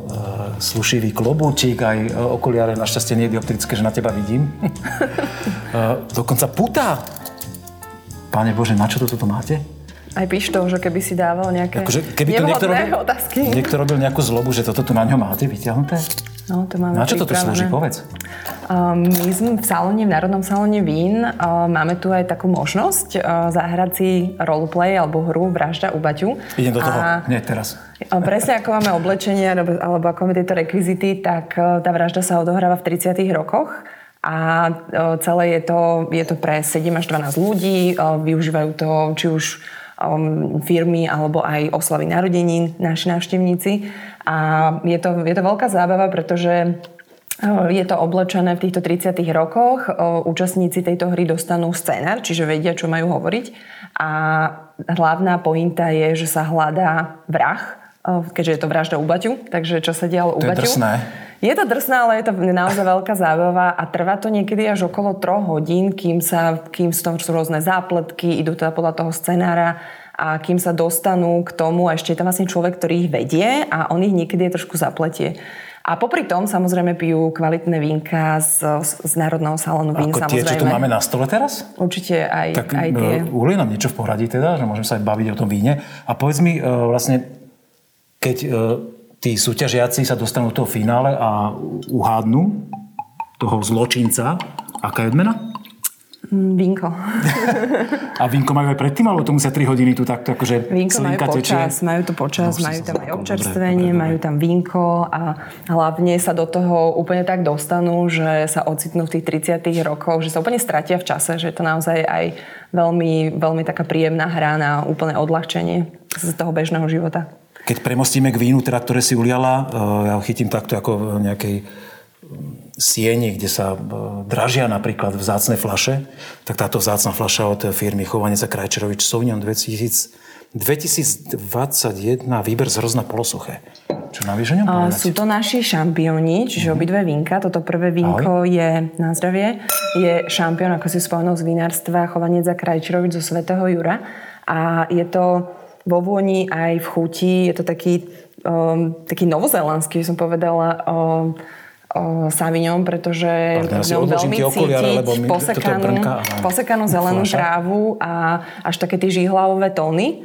slušivý klobúčik, aj e, okuliare, našťastie nie je dioptrické, že na teba vidím. E, dokonca puta. Pane Bože, na čo to tu máte? Aj to, že keby si dával nejaké akože, keby to niekto robil, otázky. Niekto robil nejakú zlobu, že toto tu na ňo máte vyťahnuté? No, to máme Na čo toto slúži, povedz? Um, my sme v salóne, v Národnom salóne vín, uh, máme tu aj takú možnosť uh, zahrať si roleplay alebo hru Vražda u Baťu. Idem do toho, a, hneď teraz. Uh, presne ako máme oblečenie alebo, ako máme tieto rekvizity, tak uh, tá vražda sa odohráva v 30 rokoch a celé je to, je to pre 7 až 12 ľudí, využívajú to či už um, firmy alebo aj oslavy narodení naši návštevníci. A je to, je to veľká zábava, pretože je to oblečené v týchto 30 rokoch. Účastníci tejto hry dostanú scénar, čiže vedia, čo majú hovoriť. A hlavná pointa je, že sa hľadá vrah, keďže je to vražda u Baťu, takže čo sa dialo u Baťu. Je drsné. Je to drsné, ale je to naozaj veľká zábava a trvá to niekedy až okolo troch hodín, kým, sa, kým sú tam rôzne zápletky, idú teda podľa toho scenára a kým sa dostanú k tomu, a ešte je tam vlastne človek, ktorý ich vedie a on ich niekedy trošku zapletie. A popri tom samozrejme pijú kvalitné vínka z, z Národného salónu vín. Ako tie, čo tu máme na stole teraz? Určite aj, tak, aj tie. E, Ulie nám niečo v poradí teda, že môžeme sa aj baviť o tom víne. A povedz mi e, vlastne, keď e, tí súťažiaci sa dostanú do toho finále a uhádnu toho zločinca, aká je odmena? Mm, vínko. A vínko majú aj predtým, alebo to musia 3 hodiny tu takto akože Vínko majú počas, tečie? majú to počas, no, majú tam aj občerstvenie, majú tam vínko a hlavne sa do toho úplne tak dostanú, že sa ocitnú v tých 30 rokoch, že sa úplne stratia v čase, že je to naozaj aj veľmi, veľmi taká príjemná hra na úplné odľahčenie z toho bežného života. Keď premostíme k vínu, teda, ktoré si uliala, eh, ja ho chytím takto ako nejakej sieni, kde sa e, dražia napríklad vzácne flaše, tak táto vzácna flaša od firmy Chovanec a Krajčerovič Sauvignon 2000, 2021 výber z hrozna polosuché. Čo nám vieš o ňom povedať? Sú to naši šampióni, čiže mm-hmm. obidve vínka. Toto prvé vínko Ahoj. je, na zdravie, je šampión, ako si spomenul, z vinárstva Chovanec a Krajčerovič zo Svetého Jura. A je to vo vôni aj v chuti, je to taký, um, taký novozelandský, som povedala, um, Savignon, pretože Pardon, ja veľmi okuliare, cítiť posekanú, posekanú zelenú flaša. trávu a až také tie žihlavové tóny.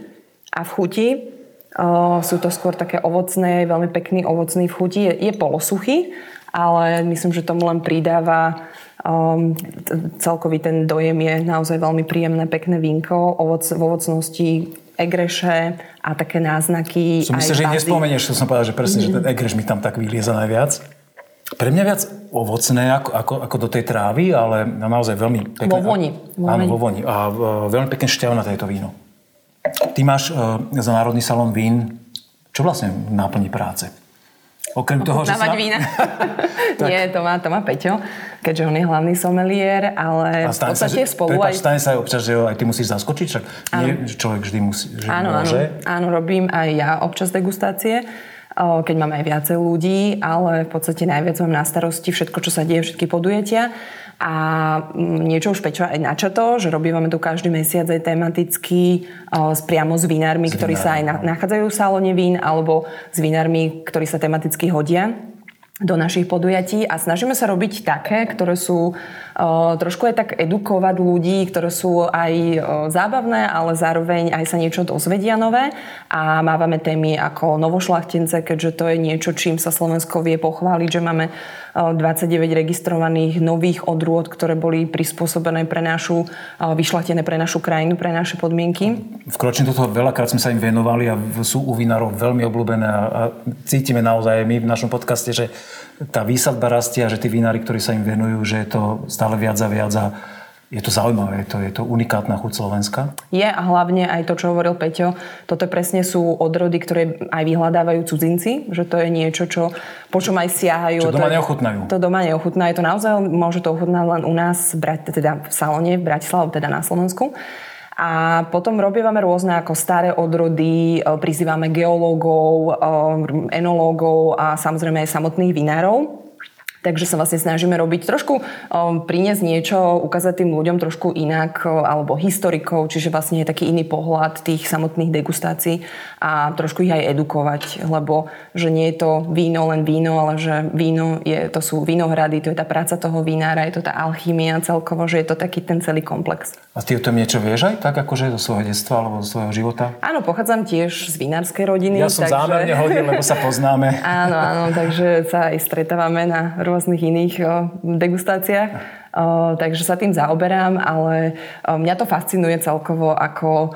A v chuti o, sú to skôr také ovocné, veľmi pekný ovocný v chuti. Je, je polosuchý, ale myslím, že tomu len pridáva um, celkový ten dojem je naozaj veľmi príjemné, pekné vínko, ovoc, v ovocnosti egreše a také náznaky. Som myslím, že nespomenieš, čo som povedal, že presne, mm. že ten egreš mi tam tak vylieza najviac. Pre mňa viac ovocné ako, ako, ako do tej trávy, ale naozaj veľmi pekné. Vo voni. Áno, vo voni. A uh, veľmi pekne na tejto víno. Ty máš uh, za Národný salón vín čo vlastne náplní práce? Okrem toho, že sa... vína. Nie, to má, to má Peťo, keďže on je hlavný someliér, ale A v sa, podstate že, spolu prepáč, aj... stane sa aj občas, že aj ty musíš zaskočiť, však nie, človek vždy musí, že Áno, áno, môže. áno, robím aj ja občas degustácie, keď máme aj viacej ľudí, ale v podstate najviac mám na starosti všetko, čo sa deje, všetky podujatia. A mm, niečo už Pečo aj načato, že robíme tu každý mesiac aj tematicky s- priamo s vinármi, ktorí sa aj na, nachádzajú v salóne vín, alebo s vinármi, ktorí sa tematicky hodia do našich podujatí a snažíme sa robiť také, ktoré sú o, trošku aj tak edukovať ľudí, ktoré sú aj zábavné, ale zároveň aj sa niečo dozvedia nové a mávame témy ako novošlachtence, keďže to je niečo, čím sa Slovensko vie pochváliť, že máme o, 29 registrovaných nových odrôd, ktoré boli prispôsobené pre našu, o, vyšlachtené pre našu krajinu, pre naše podmienky. Vkročím do toho, veľakrát sme sa im venovali a sú u vinárov veľmi obľúbené a, cítime naozaj aj my v našom podcaste, že tá výsadba rastie a že tí vinári, ktorí sa im venujú, že je to stále viac a viac a je to zaujímavé, je to, je to unikátna chuť Slovenska. Je a hlavne aj to, čo hovoril Peťo, toto presne sú odrody, ktoré aj vyhľadávajú cudzinci, že to je niečo, čo, po čom aj siahajú. Čo doma To neochutnajú. To doma neochutná. Je to naozaj, môže to ochutnať len u nás, teda v salóne v Bratislave, teda na Slovensku. A potom robívame rôzne ako staré odrody, e, prizývame geológov, e, enológov a samozrejme aj samotných vinárov. Takže sa vlastne snažíme robiť trošku, priniesť niečo, ukázať tým ľuďom trošku inak, alebo historikov, čiže vlastne je taký iný pohľad tých samotných degustácií a trošku ich aj edukovať, lebo že nie je to víno len víno, ale že víno je, to sú vinohrady, to je tá práca toho vinára, je to tá alchymia celkovo, že je to taký ten celý komplex. A ty o tom niečo vieš aj tak, akože zo svojho detstva alebo zo svojho života? Áno, pochádzam tiež z vinárskej rodiny. Ja som takže... zámerne hodil, lebo sa poznáme. Áno, áno, takže sa aj stretávame na rôznych iných o, degustáciách. Takže sa tým zaoberám, ale mňa to fascinuje celkovo, ako,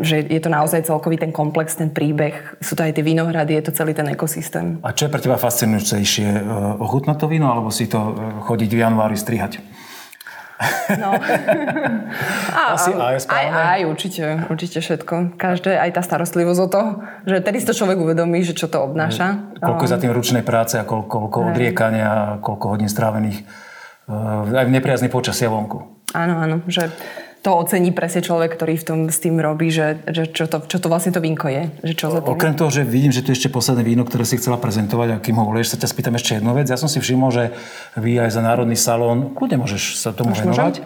že je to naozaj celkový ten komplex, ten príbeh. Sú to aj tie vinohrady, je to celý ten ekosystém. A čo je pre teba fascinujúcejšie? Ochutnať to víno, alebo si to e, chodiť v januári strihať? No. A, Asi aj, aj, správne. aj, určite, určite všetko. Každé, aj tá starostlivosť o to, že tedy to človek uvedomí, že čo to obnáša. Koľko je za tým ručnej práce a koľko, koľko odriekania koľko hodín strávených e, aj v nepriaznej počasia vonku. Áno, áno, že to ocení presne človek, ktorý v tom s tým robí, že, že čo, to, čo to vlastne to vínko je. Že čo za tým Okrem toho, že vidím, že tu ešte posledné víno, ktoré si chcela prezentovať a kým ho volieš, sa ťa spýtam ešte jednu vec. Ja som si všimol, že vy aj za Národný salón, kľudne môžeš sa tomu venovať.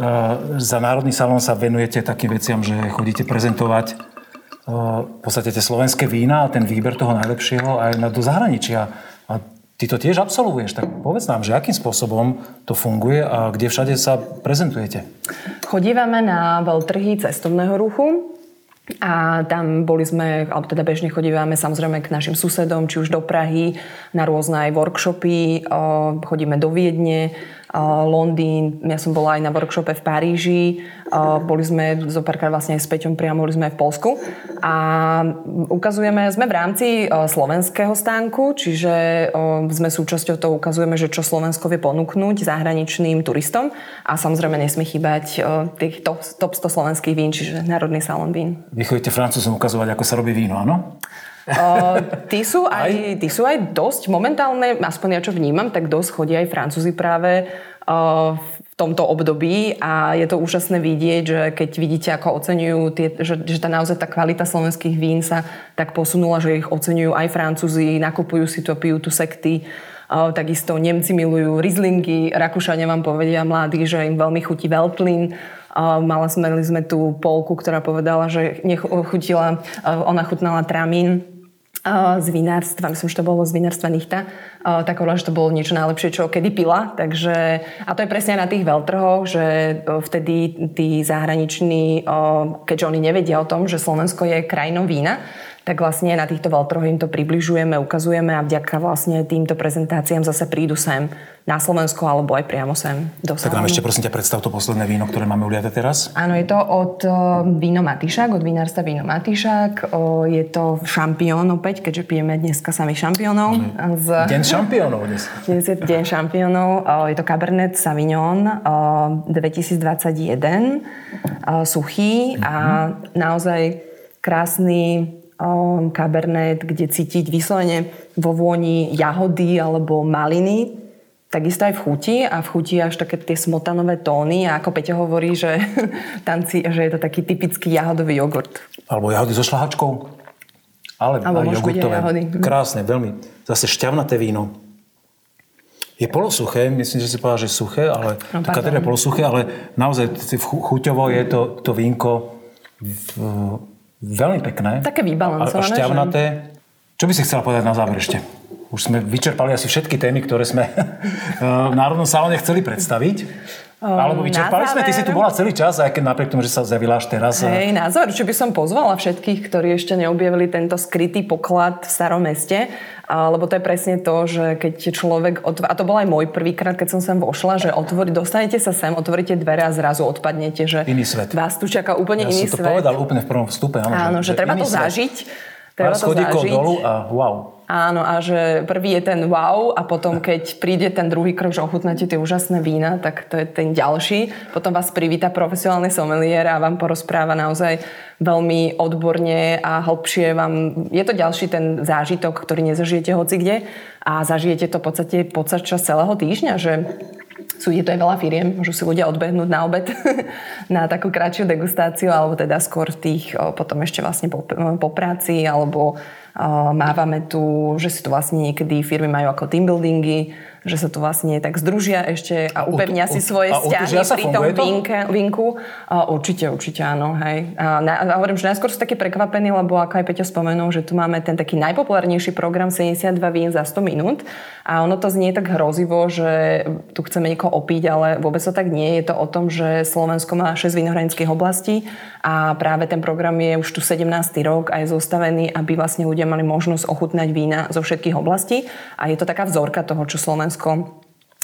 Uh, za Národný salón sa venujete takým veciam, že chodíte prezentovať uh, v podstate tie slovenské vína a ten výber toho najlepšieho aj na, do zahraničia. Ty to tiež absolvuješ, tak povedz nám, že akým spôsobom to funguje a kde všade sa prezentujete. Chodívame na veľtrhy cestovného ruchu a tam boli sme, alebo teda bežne chodívame samozrejme k našim susedom, či už do Prahy, na rôzne aj workshopy, chodíme do Viedne, Londýn, ja som bola aj na workshope v Paríži, boli sme zo párkrát vlastne aj s Peťom priamo, boli sme aj v Polsku a ukazujeme, sme v rámci o, slovenského stánku, čiže o, sme súčasťou toho, ukazujeme, že čo Slovensko vie ponúknuť zahraničným turistom a samozrejme nesmie chýbať o, tých top, top 100 slovenských vín, čiže Národný salón vín. Vy chodíte Francúzom ukazovať, ako sa robí víno, áno? Uh, tí, sú aj, tí sú aj dosť momentálne, aspoň ja čo vnímam, tak dosť chodia aj Francúzi práve uh, v tomto období a je to úžasné vidieť, že keď vidíte, ako oceňujú, tie, že, že tá naozaj tá kvalita slovenských vín sa tak posunula, že ich oceňujú aj Francúzi, nakupujú si to, pijú tu sekty. Uh, takisto Nemci milujú Rieslingy, Rakúšania vám povedia mladí, že im veľmi chutí Veltlin. Uh, mala sme, sme tú Polku, ktorá povedala, že nech chutila, uh, ona chutnala Tramín z vinárstva, myslím, že to bolo z vinárstva Nichta, tak hovorila, že to bolo niečo najlepšie, čo kedy pila. Takže, a to je presne na tých veľtrhoch, že vtedy tí zahraniční, keďže oni nevedia o tom, že Slovensko je krajinou vína, tak vlastne na týchto veľtrhoch im to približujeme, ukazujeme a vďaka vlastne týmto prezentáciám zase prídu sem na Slovensko alebo aj priamo sem do Tak nám ešte prosím ťa predstav to posledné víno, ktoré máme uliate teraz. Áno, je to od o, Víno Matišák, od vinárstva Víno Matišák. O, je to šampión opäť, keďže pijeme dneska sami šampiónov. Z... Deň šampiónov dnes. Dnes je deň šampiónov. O, Je to Cabernet Sauvignon o, 2021. o, Suchý a naozaj krásny um, kabernet, kde cítiť vyslovene vo vôni jahody alebo maliny, takisto aj v chuti a v chuti až také tie smotanové tóny a ako Peťo hovorí, že, tanci, že je to taký typický jahodový jogurt. Alebo jahody so šlahačkou. Ale Alebo aj jogurtové. jahody. Krásne, veľmi. Zase šťavnaté víno. Je polosuché, myslím, že si povedal, že suché, ale No, pardon. teda polosuché, ale naozaj chuťovo je to, to vínko v, veľmi pekné. Také vybalancované, A, šťavnaté. Čo by si chcela povedať na záver ešte? Už sme vyčerpali asi všetky témy, ktoré sme v Národnom salóne chceli predstaviť. Alebo vyčerpali na sme, ty si tu záver- bola celý čas, aj keď napriek tomu, že sa zjavila až teraz. Hej, názor, čo by som pozvala všetkých, ktorí ešte neobjavili tento skrytý poklad v starom meste, lebo to je presne to, že keď človek, otv- a to bol aj môj prvýkrát, keď som sem vošla, že otvorí, dostanete sa sem, otvoríte dvere a zrazu odpadnete, že Iný svet. vás tu čaká úplne Ja iný som to svet. povedal úplne v prvom vstupe. Áno, Áno, že, treba iný to svet. zažiť. Pár Treba to schodíkov zažiť. dolu a wow. Áno, a že prvý je ten wow a potom, keď príde ten druhý krok, že ochutnáte tie úžasné vína, tak to je ten ďalší. Potom vás privíta profesionálny someliér a vám porozpráva naozaj veľmi odborne a hlbšie vám... Je to ďalší ten zážitok, ktorý nezažijete hoci kde a zažijete to v podstate počas celého týždňa, že sú je to aj veľa firiem, môžu si ľudia odbehnúť na obed na takú kratšiu degustáciu, alebo teda skôr tých, potom ešte vlastne po, po práci, alebo mávame tu, že si tu vlastne niekedy firmy majú ako team buildingy, že sa tu vlastne tak združia ešte a upevnia si svoje a vzťahy pri tom vínke, vínku. A určite, určite áno, hej. A, na, a hovorím, že najskôr sú také prekvapení, lebo ako aj Peťo spomenul, že tu máme ten taký najpopulárnejší program 72 vín za 100 minút a ono to znie tak hrozivo, že tu chceme niekoho opiť, ale vôbec to tak nie. Je to o tom, že Slovensko má 6 vinohranických oblastí a práve ten program je už tu 17. rok a je zostavený, aby vlastne ľudia mali možnosť ochutnať vína zo všetkých oblastí a je to taká vzorka toho, čo Slovensko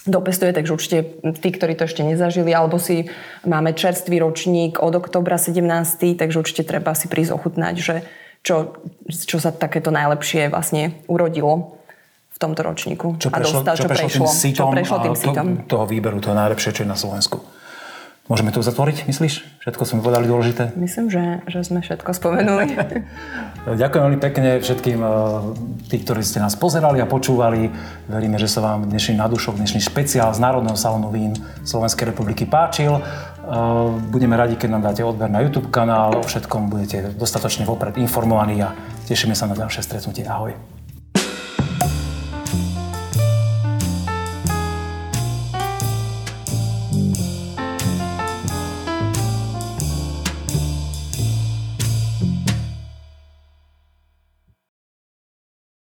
dopestuje, takže určite tí, ktorí to ešte nezažili, alebo si máme čerstvý ročník od oktobra 17, takže určite treba si prísť ochutnať, že čo, čo sa takéto najlepšie vlastne urodilo v tomto ročníku. Čo a prešlo, dostal, čo prešlo tým sitom, čo prešlo tým a sitom. To, toho výberu, toho najlepšie, čo je na Slovensku. Môžeme to zatvoriť, myslíš? Všetko sme povedali dôležité? Myslím, že, že sme všetko spomenuli. Ďakujem veľmi pekne všetkým eh, tí, ktorí ste nás pozerali a počúvali. Veríme, že sa vám dnešný nadušok, dnešný špeciál z Národného salónu vín Slovenskej republiky páčil. Eh, Budeme radi, keď nám dáte odber na YouTube kanál. O všetkom budete dostatočne vopred informovaní a tešíme sa na ďalšie stretnutie. Ahoj.